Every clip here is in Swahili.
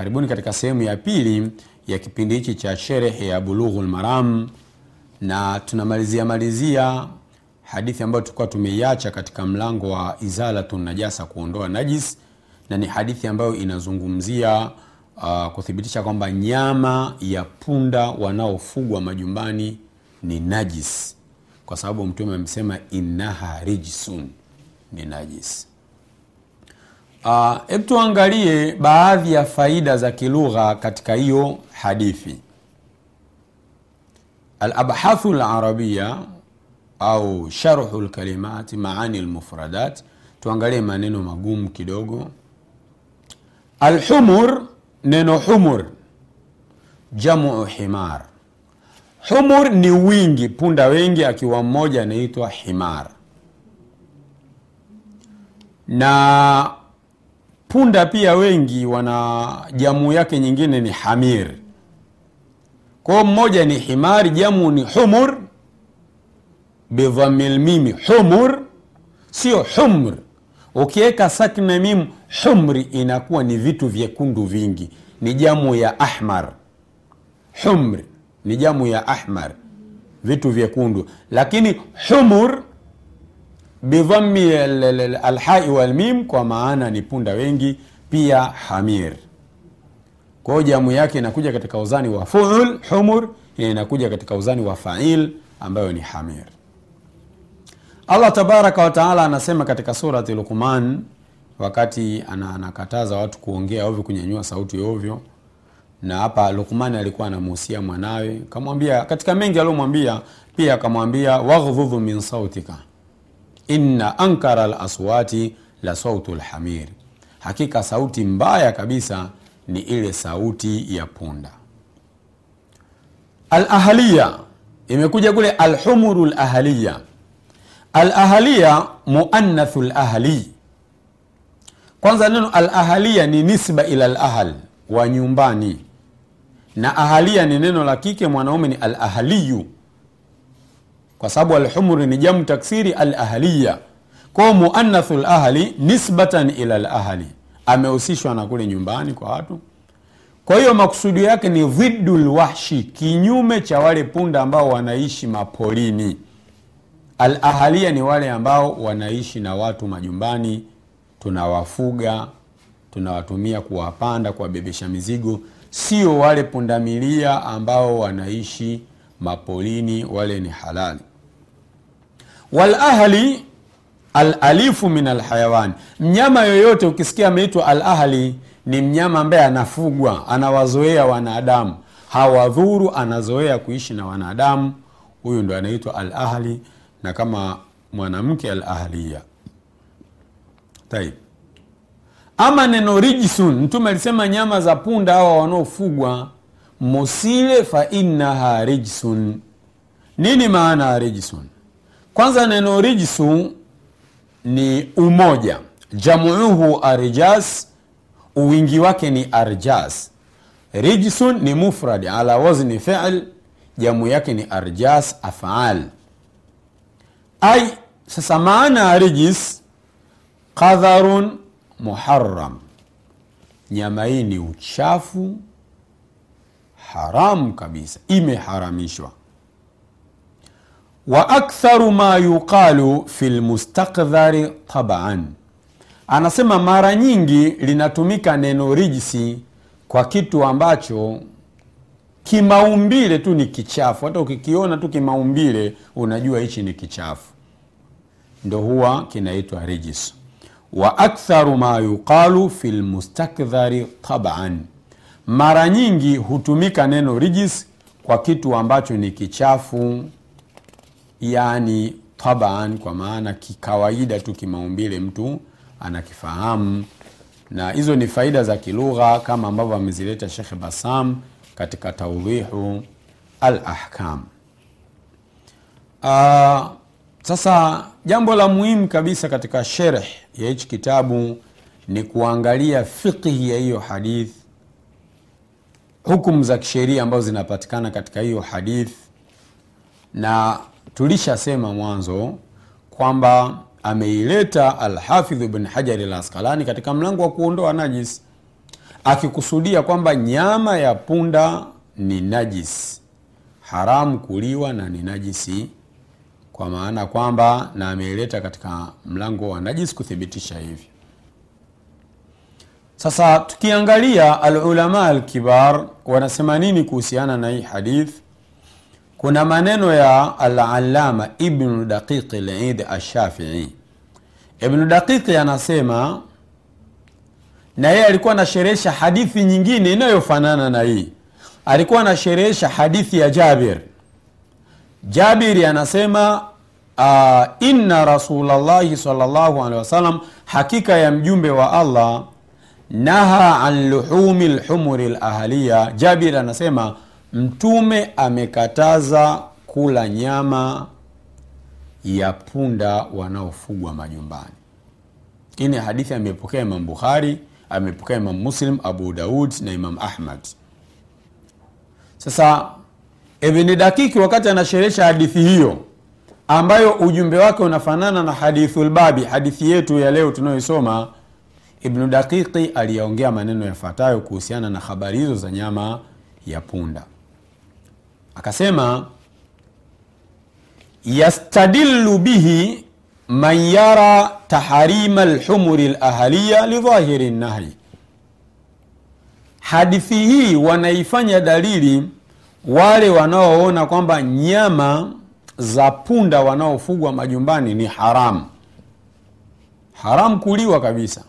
karibuni katika sehemu ya pili ya kipindi hichi cha sherehe ya bulughul maram. Na tunamalizia malizia hadithi ambayo tulikuwa tumeiacha katika mlango wa izalatu najasa kuondoa najis na ni hadithi ambayo inazungumzia uh, kuthibitisha kwamba nyama ya punda wanaofugwa majumbani ni najis. Kwa sababu mtume amesema innaha rijsun ni najis hebu uh, tuangalie baadhi ya faida za kilugha katika hiyo hadithi. Alabhathu larabia au sharhu lkalimati maani lmufradat tuangalie maneno magumu kidogo. Alhumur neno humur. Jamu himar. Humur ni wingi punda wengi akiwa mmoja anaitwa himar. Na punda pia wengi wana jamu yake nyingine ni hamir. Kwao mmoja ni himari, jamu ni humur. Bidhamilmimi humur. Sio humr. Ukiweka sakna mim humri inakuwa ni vitu vyekundu vingi. Ni jamu ya ahmar. Humr ni jamu ya ahmar. Vitu vyekundu. Lakini humur bidhammi alhai walmim kwa maana ni punda wengi pia hamir. Kwao jamu yake inakuja katika uzani wa fuul humur inakuja katika uzani wa fail ambayo ni hamir. Allah tabaraka wataala anasema katika surati luqman wakati anakataza watu kuongea ovyo kunyanyua sauti ovyo na hapa lukmani alikuwa anamuhusia mwanawe kamwambia katika mengi aliyomwambia, pia akamwambia waghdhudhu min sautika inna ankara laswati la sautu lhamir hakika sauti mbaya kabisa ni ile sauti ya punda. Alahaliya imekuja kule alhumuru lahaliya alahaliya muannathu lahali. kwanza neno alahaliya ni nisba ila lahal wa nyumbani. Na ahalia ni neno la kike mwanaume ni alahaliyu kwa sababu alhumri ni jamu taksiri alahaliya. Kwao muannathu lahli nisbatan ila lahali amehusishwa na kule nyumbani kwa watu. Kwa hiyo makusudio yake ni dhiddu lwahshi kinyume cha wale punda ambao wanaishi mapolini. Alahalia ni wale ambao wanaishi na watu majumbani. Tunawafuga tunawatumia kuwapanda kuwabebesha mizigo. Sio wale pundamilia ambao wanaishi mapolini wale ni halali walahli alalifu min alhayawan mnyama yoyote ukisikia ameitwa alahli ni mnyama ambaye anafugwa anawazoea wanadamu. Hawadhuru anazoea kuishi na wanadamu. Huyu ndo anaitwa alahli na kama mwanamke taib. Ama neno rijsun mtume alisema nyama za punda hawa wanaofugwa musile fa innaha rijsun nini maana ya rijsun kwanza neno rijsu ni umoja. Jamuuhu arjas uwingi wake ni arjas rijsun ni mufrad ala wazni fi'l jamu yake ni arjas afal. Ai sasa maana ya rijis qadharun muharam nyama hii ni uchafu haramu kabisa imeharamishwa wa aktharu ma yuqalu fi lmustakdhari taban. Anasema mara nyingi linatumika neno rijisi kwa kitu ambacho kimaumbile tu ni kichafu. Hata ukikiona tu kimaumbile unajua hichi ni kichafu. Ndo huwa kinaitwa rijis wa aktharu ma yuqalu fi lmustakdhari taban. Mara nyingi hutumika neno rijis kwa kitu ambacho ni kichafu yani taban kwa maana kikawaida tu kimaumbile mtu anakifahamu. Na hizo ni faida za kilugha kama ambavyo amezileta shekhe basam katika taudhihu alahkam. Uh, sasa jambo la muhimu kabisa katika sherh ya hichi kitabu ni kuangalia fiqhi ya hiyo hadith hukumu za kisheria ambazo zinapatikana katika hiyo hadith. Na tulishasema mwanzo kwamba ameileta alhafidhu bn hajari al Askalani katika mlango wa kuondoa najis akikusudia kwamba nyama ya punda ni najis haramu kuliwa na ni najisi kwa maana kwamba na ameileta katika mlango wa najis kuthibitisha hivyo. Sasa tukiangalia alulama alkibar wanasema nini kuhusiana na hii hadith kuna maneno ya alalama ibnu daqiqi lid ashafii ibnu daqiqi anasema na yeye alikuwa anasherehesha hadithi nyingine inayofanana na hii. Alikuwa anasherehesha hadithi ya jabir. Jabiri anasema uh, inna rasulllahi salllahu alehi wasallam hakika ya mjumbe wa allah naha an luhumi lhumuri lahaliya. Jabir anasema mtume amekataza kula nyama ya punda wanaofugwa majumbani. Hii ni hadithi amepokea imam bukhari amepokea imam muslim abu daud na imam ahmad. Sasa ibni dakiki wakati anasherehesha hadithi hiyo ambayo ujumbe wake unafanana na hadithulbabi hadithi yetu ya leo tunayoisoma ibnu daqiqi aliyaongea maneno yafuatayo kuhusiana na habari hizo za nyama ya punda akasema yastadillu bihi man yara taharima lhumuri lahaliya lidhahiri nahyi hadithi hii wanaifanya dalili wale wanaoona kwamba nyama za punda wanaofugwa majumbani ni haramu haramu kuliwa kabisa.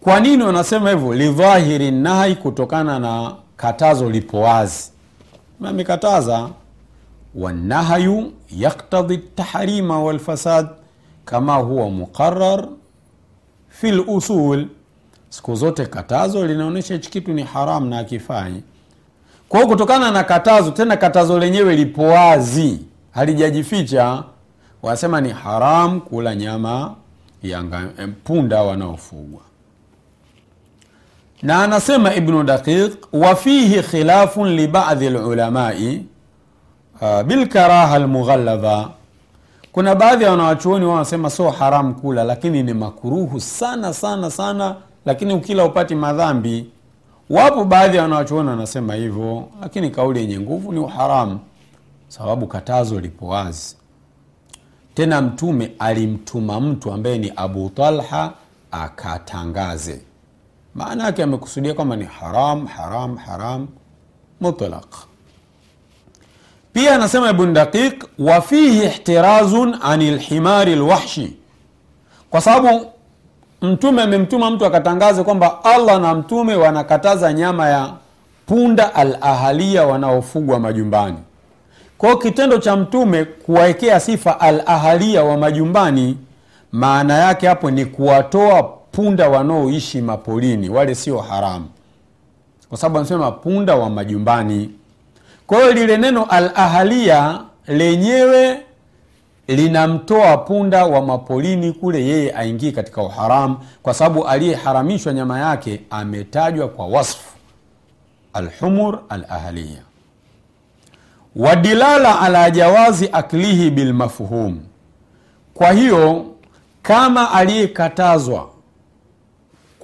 Kwa nini wanasema hivyo? Lidhahiri nahyi kutokana na katazo lipo wazi amekataza wanahyu yaktadhi tahrima walfasad kama huwa muqarar fi lusul siku zote katazo linaonyesha hichi kitu ni haram na akifanyi kwa kutokana na katazo tena katazo lenyewe lipo wazi halijajificha. Wanasema ni haram kula nyama ya punda wanaofugwa na anasema ibnu daqiq wafihi khilafun libadhi lulamai uh, bilkaraha lmughalladha kuna baadhi ya wanawachuoni wao wanasema sio haramu kula lakini ni makuruhu sana sana sana lakini ukila upati madhambi. Wapo baadhi ya wanawachuoni wanasema hivyo lakini kauli yenye nguvu ni uharamu sababu katazo lipo wazi. Tena mtume alimtuma mtu ambaye ni abu talha akatangaze maana yake amekusudia kwamba ni haram haram haram mutlaq. Pia anasema ibn daqiq wa fihi ihtirazun ani lhimari lwahshi kwa sababu mtume amemtuma mtu akatangaze kwamba allah na mtume wanakataza nyama ya punda al ahalia wanaofugwa majumbani. Kwao kitendo cha mtume kuwawekea sifa al ahalia wa majumbani maana yake hapo ni kuwatoa punda wanaoishi mapolini wale sio haramu. Kwa sababu anasema punda wa majumbani. Kwa hiyo lile neno al ahalia lenyewe linamtoa punda wa mapolini kule yeye aingie katika uharamu kwa sababu aliyeharamishwa nyama yake ametajwa kwa wasfu. Alhumur alahalia wadilala ala jawazi aklihi bilmafhum. Kwa hiyo kama aliyekatazwa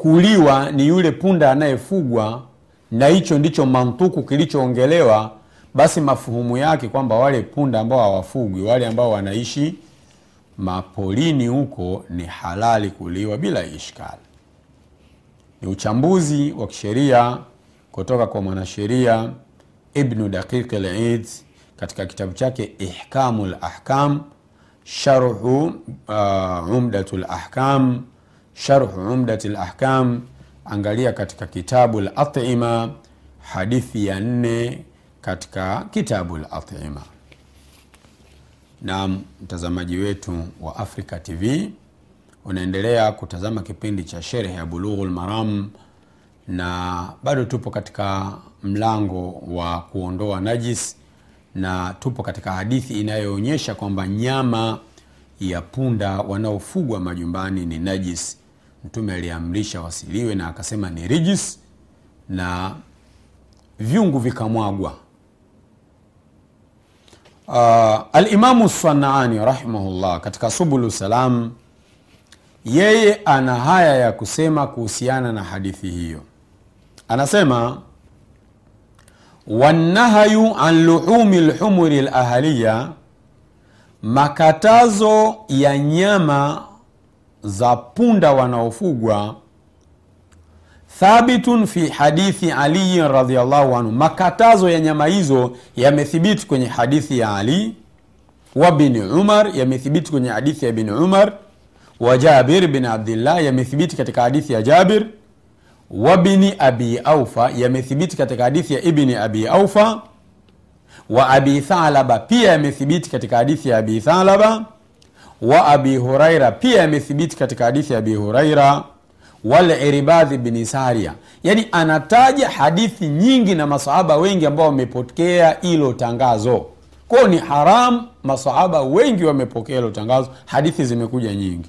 kuliwa ni yule punda anayefugwa na hicho ndicho mantuku kilichoongelewa basi mafuhumu yake kwamba wale punda ambao hawafugwi wale ambao wanaishi mapolini huko ni halali kuliwa bila ishkali. Ni uchambuzi wa kisheria kutoka kwa mwanasheria ibnu daqiq lid katika kitabu chake ihkamu lahkam sharhu uh, umdatu lahkam sharhu umdati lahkam angalia katika kitabu latima hadithi ya nne katika kitabu latima na mtazamaji wetu wa africa tv unaendelea kutazama kipindi cha sherehe ya bulughu lmaram na bado tupo katika mlango wa kuondoa najis na tupo katika hadithi inayoonyesha kwamba nyama ya punda wanaofugwa majumbani ni najis. Mtume aliamrisha wasiliwe na akasema ni rijis na vyungu vikamwagwa. Uh, alimamu sanaani rahimahullah katika subulu salam yeye ana haya ya kusema kuhusiana na hadithi hiyo. Anasema wanahayu an luhumi lhumuri lahaliya makatazo ya nyama za punda wanaofugwa thabitun fi hadithi aliyin radiallahu anhu. Makatazo ya nyama hizo yamethibiti kwenye hadithi ya ali wa bni umar yamethibiti kwenye hadithi ya bni umar wa jabir bin abdillah yamethibiti katika hadithi ya jabir wa bni abi aufa yamethibiti katika hadithi ya ibni abi aufa wa abi thalaba pia yamethibiti katika hadithi ya abi thalaba. Wa abi huraira pia yamethibiti katika hadithi ya abi huraira. Waliribadhi bni saria. Yani anataja hadithi nyingi na masahaba wengi ambao wamepokea hilo tangazo. Kwao ni haram masahaba wengi wamepokea hilo tangazo. Hadithi zimekuja nyingi.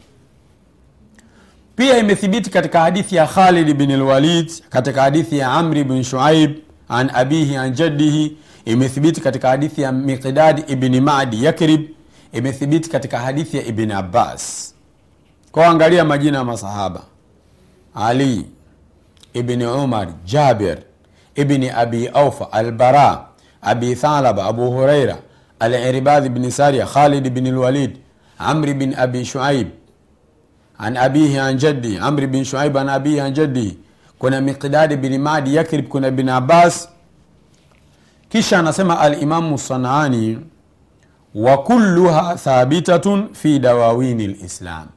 Pia imethibiti katika hadithi ya khalid bn lwalid katika hadithi ya amri bn shuaib an abihi an jaddihi imethibiti katika hadithi ya miqdad ibni madi yakrib imethibiti katika hadithi ya ibni abbas. Kwao angalia majina ya masahaba. Ali ibni umar jabir ibni abi aufa albara abi thalaba abu huraira aliribadhi bni saria khalid bni lwalid amri bin abi shuaib an abihi an jaddi amri bin shuaib an abihi an jaddi. Kuna miqdadi bni madi yakrib kuna bin abbas kisha anasema alimamu sanaani wa kulluha thabitatun fi dawawini lislam.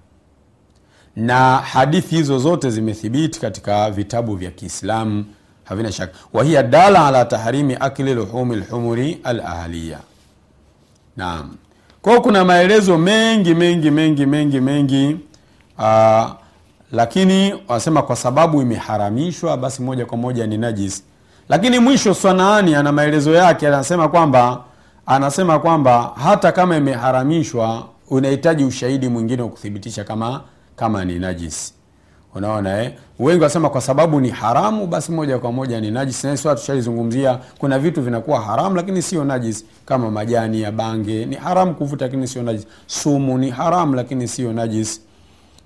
Na hadithi hizo zote zimethibiti katika vitabu vya kiislamu havina shaka. Wahiya dala ala tahrimi akli luhumi lhumuri alahaliya. Naam. Kwao kuna maelezo mengi mengi mengi mengi mengi Aa, lakini wanasema kwa sababu imeharamishwa basi moja kwa moja ni najis lakini mwisho swanaani ana maelezo yake anasema kwamba anasema kwamba hata kama imeharamishwa unahitaji ushahidi mwingine wa kuthibitisha kama kama ni najisi. unaona eh? wengi wasema kwa sababu ni haramu basi moja kwa moja ni najis nasa tushaizungumzia kuna vitu vinakuwa haramu lakini sio najisi kama majani ya bange ni haramu kuvuta lakini sio najisi. sumu ni haramu lakini sio najisi.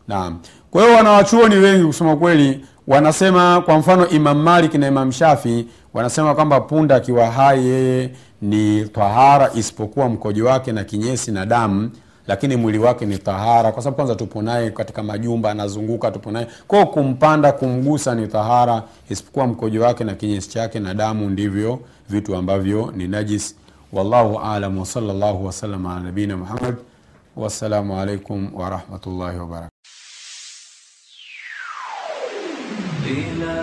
naam kwa hiyo wanawachuoni wengi kusema kweli wanasema kwa mfano imam malik na imam shafi wanasema kwamba punda akiwa hai yeye ni tahara isipokuwa mkojo wake na kinyesi na damu lakini mwili wake ni tahara. Kwa sababu kwanza tupo naye katika majumba anazunguka tupo naye. Kwao kumpanda kumgusa ni tahara isipokuwa mkojo wake na kinyesi chake na damu ndivyo vitu ambavyo ni najis. Wallahu alam wasalllahu wasalam ala nabina muhammad. Wassalamu alaikum warahmatullahi wabarakatu Bila